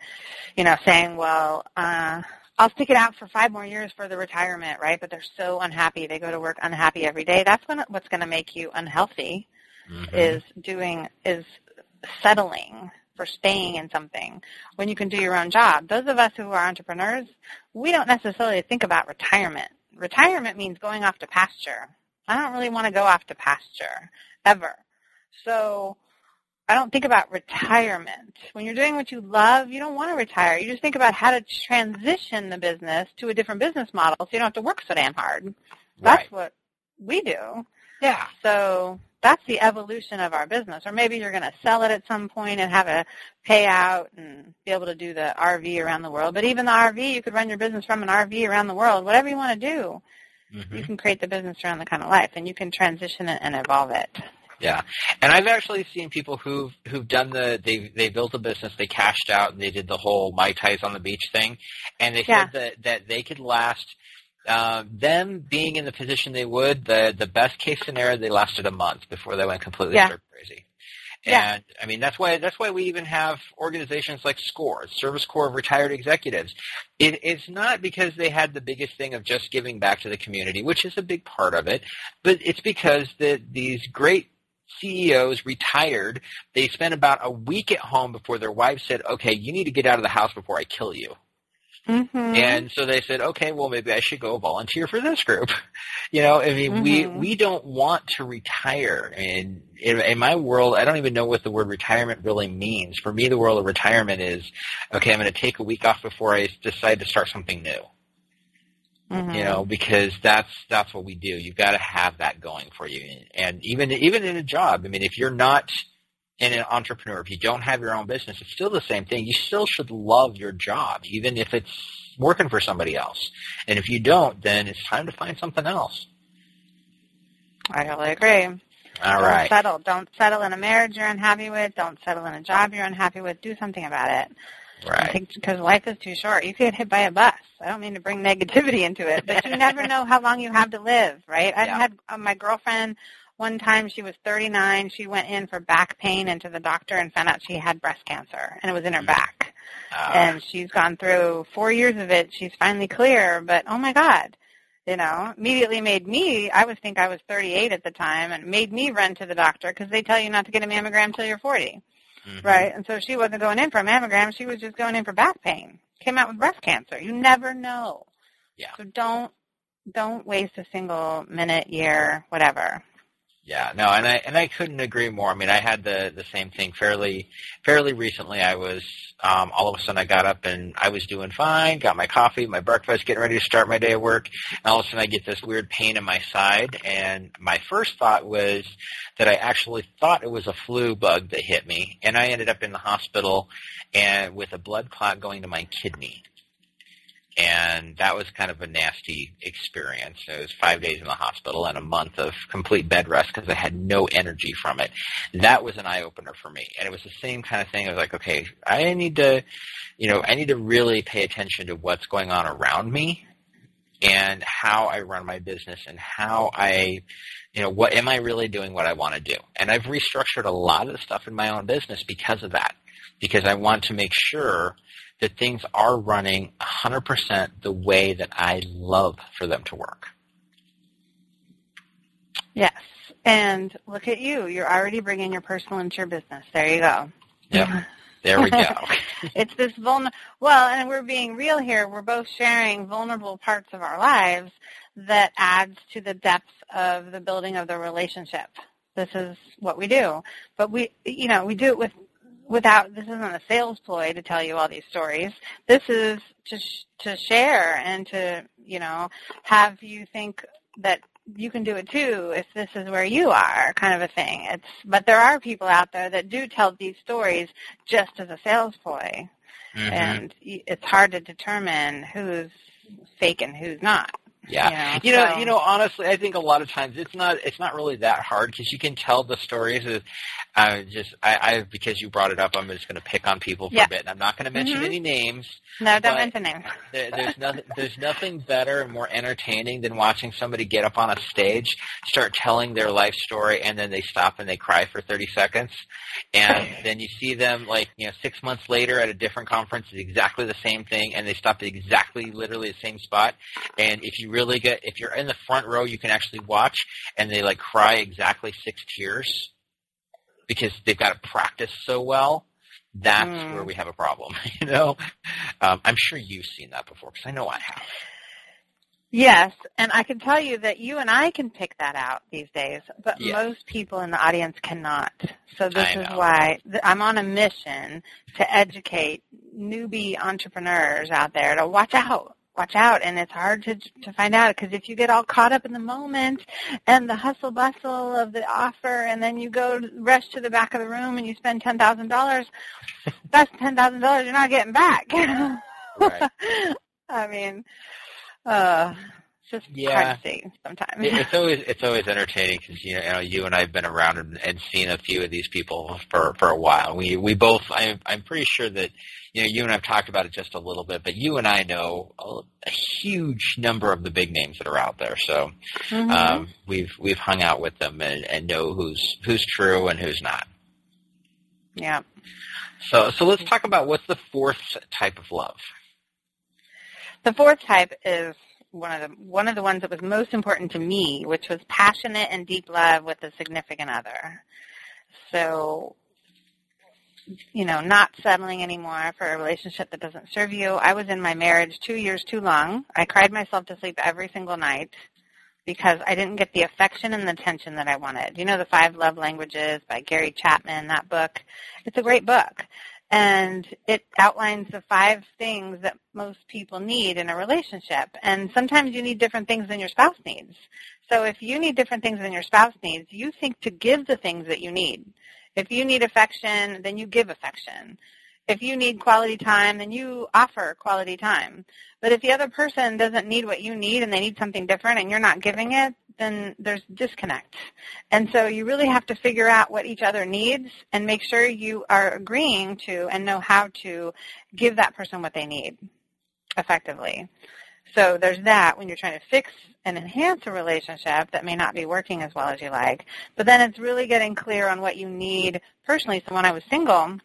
S3: you know, saying, "Well, uh, I'll stick it out for five more years for the retirement, right?" But they're so unhappy. They go to work unhappy every day. That's when, what's going to make you unhealthy. Mm-hmm. Is doing is settling for staying in something when you can do your own job. Those of us who are entrepreneurs, we don't necessarily think about retirement retirement means going off to pasture. I don't really want to go off to pasture ever. So I don't think about retirement. When you're doing what you love, you don't want to retire. You just think about how to transition the business to a different business model so you don't have to work so damn hard. That's right. what we do.
S2: Yeah.
S3: So that's the evolution of our business. Or maybe you're going to sell it at some point and have a payout and be able to do the RV around the world. But even the RV, you could run your business from an RV around the world. Whatever you want to do, mm-hmm. you can create the business around the kind of life, and you can transition it and evolve it.
S2: Yeah, and I've actually seen people who've who've done the they they built a business, they cashed out, and they did the whole mai tais on the beach thing, and they yeah. said that that they could last uh, them being in the position they would, the the best case scenario, they lasted a month before they went completely
S3: yeah.
S2: crazy.
S3: Yeah.
S2: And I mean that's why that's why we even have organizations like SCORE, Service Corps of Retired Executives. It, it's not because they had the biggest thing of just giving back to the community, which is a big part of it, but it's because the, these great CEOs retired. They spent about a week at home before their wife said, "Okay, you need to get out of the house before I kill you."
S3: Mm-hmm.
S2: And so they said, okay, well maybe I should go volunteer for this group. you know, I mean, mm-hmm. we we don't want to retire. And in, in my world, I don't even know what the word retirement really means. For me, the world of retirement is, okay, I'm going to take a week off before I decide to start something new.
S3: Mm-hmm.
S2: You know, because that's that's what we do. You've got to have that going for you. And even even in a job, I mean, if you're not and an entrepreneur, if you don't have your own business, it's still the same thing. You still should love your job, even if it's working for somebody else. And if you don't, then it's time to find something else.
S3: I totally agree.
S2: All
S3: don't
S2: right.
S3: settle. Don't settle in a marriage you're unhappy with. Don't settle in a job you're unhappy with. Do something about it.
S2: Right.
S3: Because life is too short. You could get hit by a bus. I don't mean to bring negativity into it, but you never know how long you have to live, right? I've had uh, my girlfriend one time she was 39. She went in for back pain into the doctor and found out she had breast cancer and it was in her mm. back.
S2: Uh,
S3: and she's gone through four years of it. She's finally clear, but oh my God, you know, immediately made me, I was think I was 38 at the time and made me run to the doctor because they tell you not to get a mammogram until you're 40.
S2: Mm-hmm.
S3: Right. And so she wasn't going in for a mammogram. She was just going in for back pain. Came out with breast cancer. You never know.
S2: Yeah.
S3: So don't, don't waste a single minute, year, whatever.
S2: Yeah, no, and I and I couldn't agree more. I mean, I had the the same thing fairly fairly recently. I was um, all of a sudden I got up and I was doing fine, got my coffee, my breakfast, getting ready to start my day at work, and all of a sudden I get this weird pain in my side. And my first thought was that I actually thought it was a flu bug that hit me, and I ended up in the hospital and with a blood clot going to my kidney and that was kind of a nasty experience. It was five days in the hospital and a month of complete bed rest because I had no energy from it. That was an eye opener for me, and it was the same kind of thing. I was like, okay, I need to, you know, I need to really pay attention to what's going on around me and how I run my business and how I, you know, what am I really doing what I want to do? And I've restructured a lot of the stuff in my own business because of that, because I want to make sure that things are running 100% the way that I love for them to work.
S3: Yes. And look at you. You're already bringing your personal into your business. There you go.
S2: Yep. There we go.
S3: it's this vulnerable, well, and we're being real here. We're both sharing vulnerable parts of our lives that adds to the depth of the building of the relationship. This is what we do. But we, you know, we do it with without this isn't a sales ploy to tell you all these stories. This is to sh- to share and to you know have you think that you can do it too if this is where you are kind of a thing. It's but there are people out there that do tell these stories just as a sales ploy,
S2: mm-hmm.
S3: and it's hard to determine who's fake and who's not.
S2: Yeah,
S3: you know,
S2: you know,
S3: so.
S2: you know, honestly, I think a lot of times it's not it's not really that hard because you can tell the stories. Of, uh, just I, I because you brought it up, I'm just going to pick on people for
S3: yeah.
S2: a bit. And I'm not going to mention
S3: mm-hmm.
S2: any names.
S3: No, don't mention names.
S2: there, there's nothing there's nothing better and more entertaining than watching somebody get up on a stage, start telling their life story, and then they stop and they cry for 30 seconds, and then you see them like you know six months later at a different conference, it's exactly the same thing, and they stop at exactly literally the same spot, and if you really get if you're in the front row, you can actually watch, and they like cry exactly six tears because they've got to practice so well. That's
S3: mm.
S2: where we have a problem, you know. Um, I'm sure you've seen that before because I know I have.
S3: Yes, and I can tell you that you and I can pick that out these days, but
S2: yes.
S3: most people in the audience cannot. So this
S2: I
S3: is
S2: know.
S3: why I'm on a mission to educate newbie entrepreneurs out there to watch out watch out and it's hard to to find out because if you get all caught up in the moment and the hustle bustle of the offer and then you go rush to the back of the room and you spend ten thousand dollars that's ten thousand dollars you're not getting back
S2: Right.
S3: i mean uh just
S2: Yeah.
S3: hard to see sometimes
S2: It- it's always it's always entertaining because you know you and I have been around and, and seen a few of these people for for a while. We we both I'm I'm pretty sure that you know you and I've talked about it just a little bit, but you and I know a, a huge number of the big names that are out there. So
S3: Mhm.
S2: um, we've we've hung out with them and, and know who's who's true and who's not.
S3: yeah
S2: So so let's talk about what's the fourth type of love.
S3: The fourth type is one of the one of the ones that was most important to me, which was passionate and deep love with a significant other. So, you know, not settling anymore for a relationship that doesn't serve you. I was in my marriage two years too long. I cried myself to sleep every single night because I didn't get the affection and the attention that I wanted. You know, the Five Love Languages by Gary Chapman, that book. It's a great book and it outlines the five things that most people need in a relationship. And sometimes you need different things than your spouse needs. So if you need different things than your spouse needs, you think to give the things that you need. If you need affection, then you give affection. If you need quality time, then you offer quality time. But if the other person doesn't need what you need and they need something different and you're not giving it, then there's disconnect. And so you really have to figure out what each other needs and make sure you are agreeing to and know how to give that person what they need effectively. So there's that when you're trying to fix and enhance a relationship that may not be working as well as you like. But then it's really getting clear on what you need personally. So when I was single,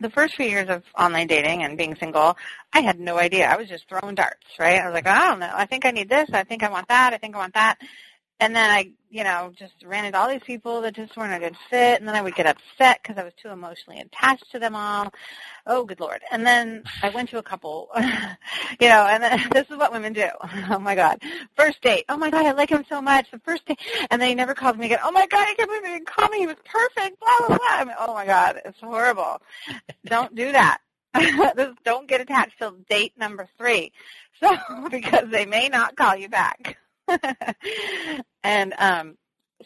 S3: the first few years of online dating and being single, I had no idea. I was just throwing darts, right? I was like, I don't know. I think I need this. I think I want that. I think I want that. And then I, you know, just ran into all these people that just weren't a good fit. And then I would get upset because I was too emotionally attached to them all. Oh, good Lord. And then I went to a couple, you know, and then, this is what women do. Oh my God. First date. Oh my God, I like him so much. The first date. And then he never calls me again. Oh my God, I can't believe he didn't call me. He was perfect. Blah, blah, blah. I mean, oh my God, it's horrible. Don't do that. Don't get attached till date number three. So, because they may not call you back. and um,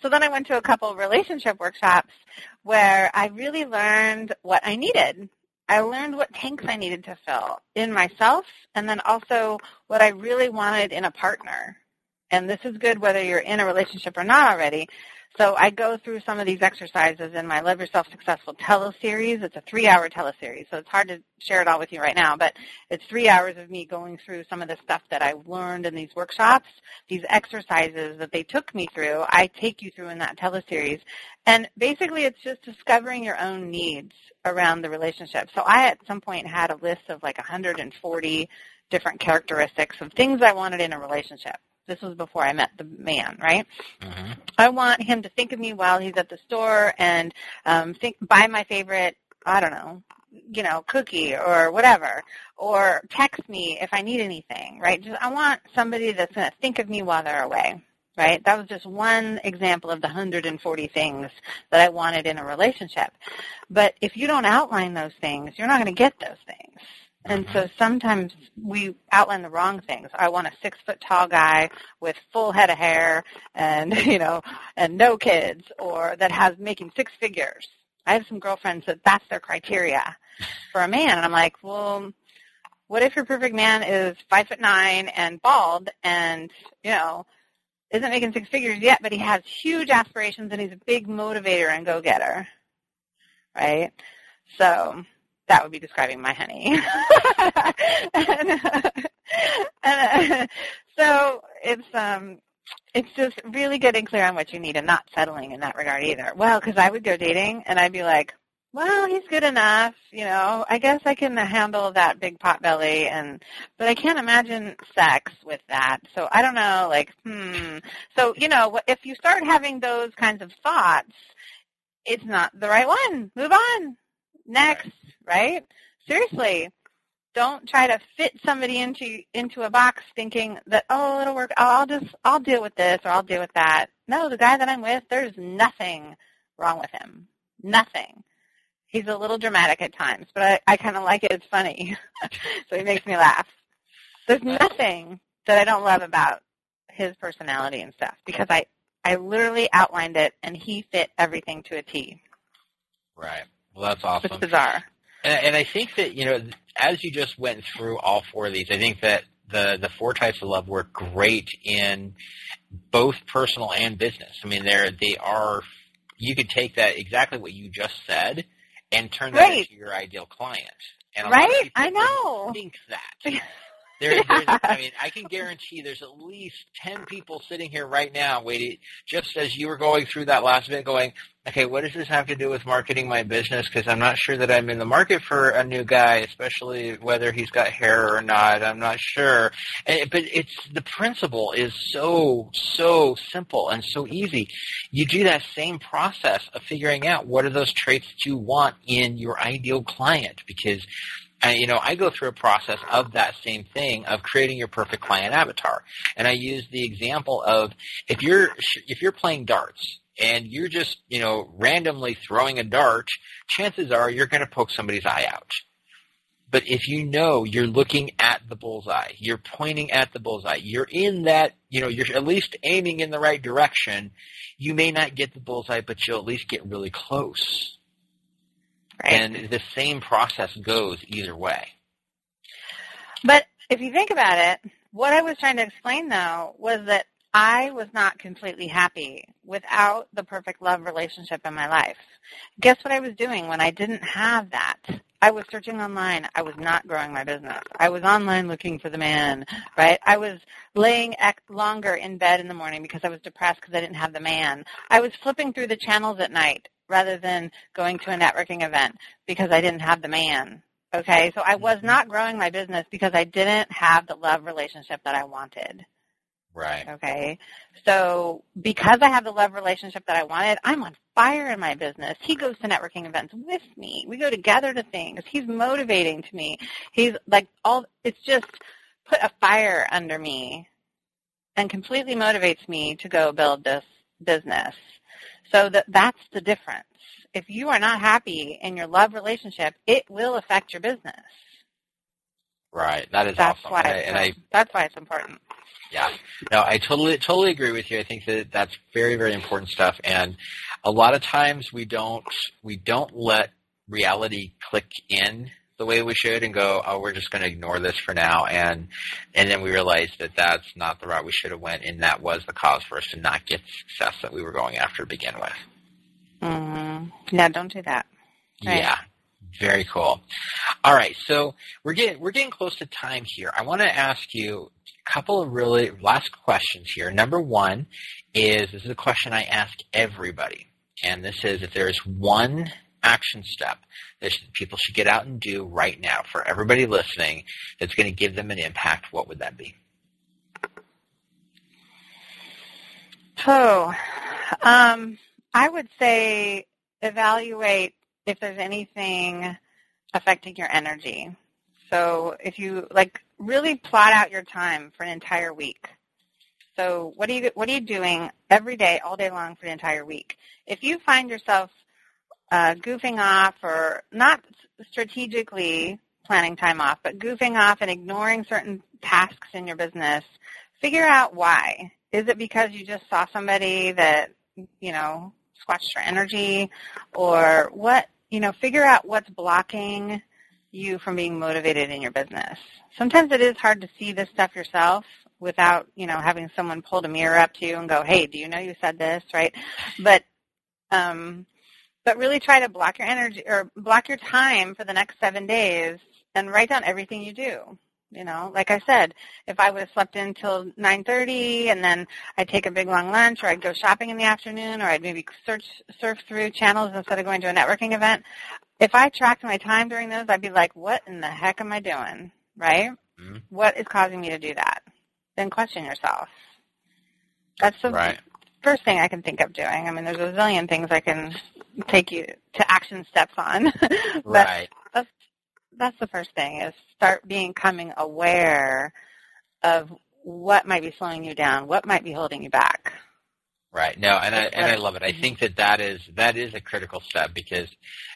S3: so then I went to a couple of relationship workshops where I really learned what I needed. I learned what tanks I needed to fill in myself and then also what I really wanted in a partner. And this is good whether you're in a relationship or not already. So I go through some of these exercises in my Love Yourself Successful teleseries. It's a three-hour teleseries, so it's hard to share it all with you right now, but it's three hours of me going through some of the stuff that I learned in these workshops, these exercises that they took me through. I take you through in that teleseries. And basically it's just discovering your own needs around the relationship. So I at some point had a list of like 140 different characteristics of things I wanted in a relationship. This was before I met the man, right?
S2: hmm
S3: I want him to think of me while he's at the store and um, think buy my favorite, I don't know, you know, cookie or whatever, or text me if I need anything, right? Just I want somebody that's going to think of me while they're away, right? That was just one example of the 140 things that I wanted in a relationship. But if you don't outline those things, you're not going to get those things. And so mm-hmm. sometimes we outline the wrong things. I want a six foot tall guy with full head of hair and, you know, and no kids or that has making six figures. I have some girlfriends that that's their criteria for a man. And I'm like, well, what if your perfect man is five foot nine and bald and, you know, isn't making six figures yet, but he has huge aspirations and he's a big motivator and go-getter, right? So that would be describing my honey. and, and, uh, so it's um it's just really getting clear on what you need and not settling in that regard either. Well, because I would go dating and I'd be like, well, he's good enough, you know. I guess I can handle that big pot belly, and but I can't imagine sex with that. So I don't know, like, hmm. So you know, if you start having those kinds of thoughts, it's not the right one. Move on. Next, right? Seriously, don't try to fit somebody into into a box thinking that oh it'll work. Oh, I'll just I'll deal with this or I'll deal with that. No, the guy that I'm with, there's nothing wrong with him. Nothing. He's a little dramatic at times, but I, I kind of like it. It's funny, so he makes me laugh. There's nothing that I don't love about his personality and stuff because I I literally outlined it and he fit everything to a
S2: T. Right. Well, that's awesome.
S3: It's bizarre.
S2: And, and I think that you know, as you just went through all four of these, I think that the the four types of love work great in both personal and business. I mean, they're they are. You could take that exactly what you just said and turn that into your ideal client. And
S3: right, I know.
S2: Think that. There, yeah. I mean, I can guarantee there's at least ten people sitting here right now, waiting, just as you were going through that last bit, going, okay, what does this have to do with marketing my business? Because I'm not sure that I'm in the market for a new guy, especially whether he's got hair or not. I'm not sure. And, but it's the principle is so so simple and so easy. You do that same process of figuring out what are those traits that you want in your ideal client, because and, you know, I go through a process of that same thing of creating your perfect client avatar. And I use the example of if you're if you're playing darts and you're just, you know, randomly throwing a dart, chances are you're going to poke somebody's eye out. But if you know you're looking at the bullseye, you're pointing at the bullseye, you're in that, you know, you're at least aiming in the right direction, you may not get the bullseye, but you'll at least get really close. Right. And the same process goes either way.
S3: But if you think about it, what I was trying to explain though was that I was not completely happy without the perfect love relationship in my life. Guess what I was doing when I didn't have that? I was searching online. I was not growing my business. I was online looking for the man, right? I was laying longer in bed in the morning because I was depressed because I didn't have the man. I was flipping through the channels at night rather than going to a networking event because I didn't have the man. Okay, so I was mm-hmm. not growing my business because I didn't have the love relationship that I wanted.
S2: Right.
S3: Okay. So because I have the love relationship that I wanted, I'm on fire in my business. He goes to networking events with me. We go together to things. He's motivating to me. He's like all it's just put a fire under me and completely motivates me to go build this business. So that that's the difference. If you are not happy in your love relationship, it will affect your business.
S2: Right. That is
S3: that's
S2: awesome.
S3: Why and, I, and I, that's why it's important.
S2: Yeah. No, I totally totally agree with you. I think that that's very very important stuff and a lot of times we don't we don't let reality click in the way we should and go, oh, we're just going to ignore this for now, and and then we realize that that's not the route we should have went, and that was the cause for us to not get the success that we were going after to begin with.
S3: Mm-hmm. Don't do that.
S2: Right. Yeah, very cool. All right, so we're getting we're getting close to time here. I want to ask you couple of really last questions here. Number one is this is a question I ask everybody, and this is if there is one action step that people should get out and do right now for everybody listening that's going to give them an impact, what would that be?
S3: Oh, um, I would say evaluate if there's anything affecting your energy. So if you like really plot out your time for an entire week. So what are you what are you doing every day, all day long for the entire week? If you find yourself uh, goofing off or not strategically planning time off, but goofing off and ignoring certain tasks in your business, figure out why. Is it because you just saw somebody that, you know, squashed your energy or what, you know, figure out what's blocking you from being motivated in your business. Sometimes it is hard to see this stuff yourself without, you know, having someone pull the mirror up to you and go, hey, do you know you said this, right? But um, but really try to block your energy or block your time for the next seven days and write down everything you do. You know, like I said, if I would have slept in until 9:30 and then I'd take a big long lunch, or I'd go shopping in the afternoon, or I'd maybe search surf through channels instead of going to a networking event. If I tracked my time during those, I'd be like, "What in the heck am I doing?" Right? Mm-hmm. What is causing me to do that? Then question yourself. That's the
S2: right
S3: first thing I can think of doing. I mean, there's a zillion things I can take you to action steps on. but
S2: right.
S3: That's the first thing is start becoming aware of what might be slowing you down, what might be holding you back.
S2: Right. No, and I and I love it. I mm-hmm. think that that is that is a critical step because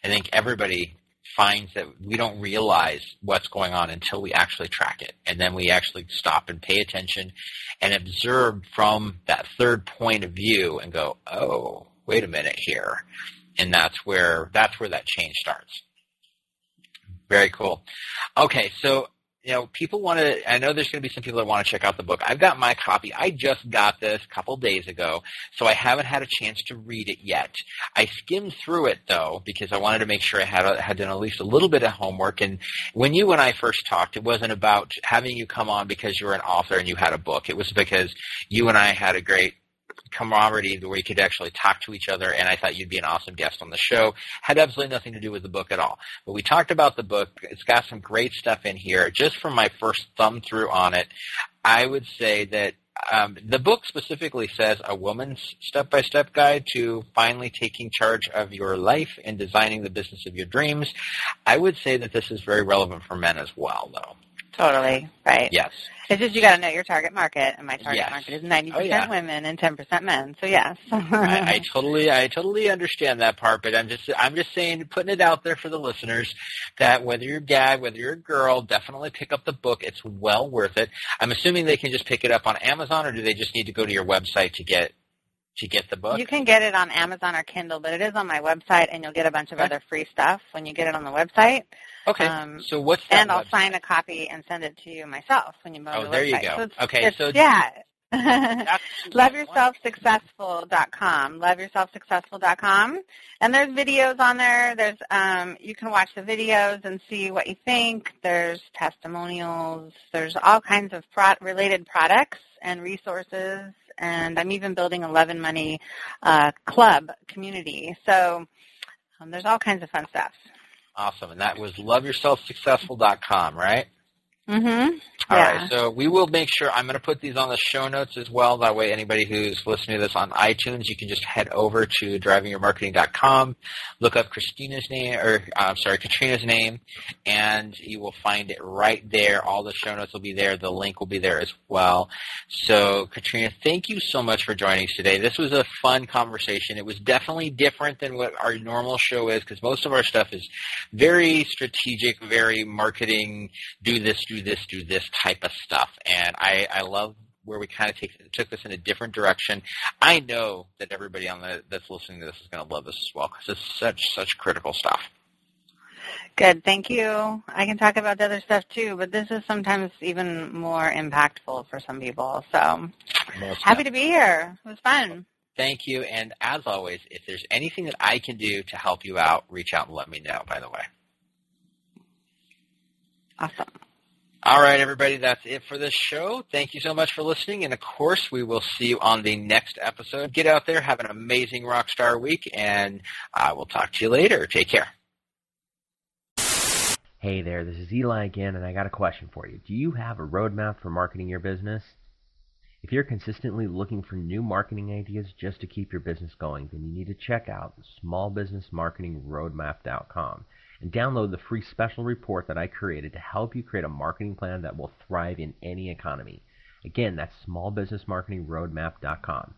S2: I think everybody finds that we don't realize what's going on until we actually track it. And then we actually stop and pay attention and observe from that third point of view and go, oh, wait a minute here. And that's where, that's where that change starts. Very cool. Okay, so you know, people want to, I know there's going to be some people that want to check out the book. I've got my copy. I just got this a couple days ago, so I haven't had a chance to read it yet. I skimmed through it though, because I wanted to make sure I had, a, had done at least a little bit of homework. And when you and I first talked, it wasn't about having you come on because you were an author and you had a book. It was because you and I had a great camaraderie where we could actually talk to each other, and I thought you'd be an awesome guest on the show. Had absolutely nothing to do with the book at all. But we talked about the book. It's got some great stuff in here. Just from my first thumb through on it, I would say that um, the book specifically says a woman's step-by-step guide to finally taking charge of your life and designing the business of your dreams. I would say that this is very relevant for men as well, though.
S3: Totally, right.
S2: Yes.
S3: It's just you got to know your target market, and my target
S2: Yes.
S3: market is 90%
S2: Oh,
S3: women and 10% men. So yes.
S2: I, I totally, I totally understand that part, but I'm just, I'm just saying, putting it out there for the listeners that whether you're a guy, whether you're a girl, definitely pick up the book. It's well worth it. I'm assuming they can just pick it up on Amazon, or do they just need to go to your website to get to get the book?
S3: You can get it on Amazon or Kindle, but it is on my website, and you'll get a bunch of
S2: Okay.
S3: other free stuff when you get it on the website.
S2: okay.
S3: um,
S2: so what's that?
S3: And I'll
S2: website?
S3: sign a copy and send it to you myself when you go
S2: Oh,
S3: to the
S2: there you
S3: website.
S2: go.
S3: So it's,
S2: Okay,
S3: it's,
S2: so-
S3: yeah. LoveYourselfSuccessful.com. LoveYourselfSuccessful.com. And there's videos on there. There's um you can watch the videos and see what you think. There's testimonials. There's all kinds of pro- related products and resources. And I'm even building a Love and Money uh, club community. So um, there's all kinds of fun stuff.
S2: Awesome, and that was loveyourselfsuccessful.com, right?
S3: Mm-hmm.
S2: All
S3: yeah.
S2: right, so we will make sure I'm going to put these on the show notes as well. That way, anybody who's listening to this on iTunes, you can just head over to drivingyourmarketing.com, look up Christina's name, or uh, I'm sorry, Katrina's name, and you will find it right there. All the show notes will be there. The link will be there as well. So, Katrina, thank you so much for joining us today. This was a fun conversation. It was definitely different than what our normal show is because most of our stuff is very strategic, very marketing, do this, do this, do this type of stuff. And I, I love where we kind of take, took this in a different direction. I know that everybody on the, that's listening to this is going to love this as well because it's such, such critical stuff.
S3: Good, thank you. I can talk about the other stuff too, but this is sometimes even more impactful for some people. So
S2: Most
S3: happy to be here. It was fun.
S2: Thank you. And as always, if there's anything that I can do to help you out, reach out and let me know, by the way.
S3: Awesome.
S2: All right, everybody, that's it for this show. Thank you so much for listening. And of course, we will see you on the next episode. Get out there, have an amazing Rockstar week, and I will talk to you later. Take care.
S1: Hey there, this is Eli again, and I got a question for you. Do you have a roadmap for marketing your business? If you're consistently looking for new marketing ideas just to keep your business going, then you need to check out smallbusinessmarketingroadmap.com and download the free special report that I created to help you create a marketing plan that will thrive in any economy. Again, that's smallbusinessmarketingroadmap.com.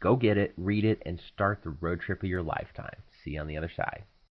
S1: Go get it, read it, and start the road trip of your lifetime. See you on the other side.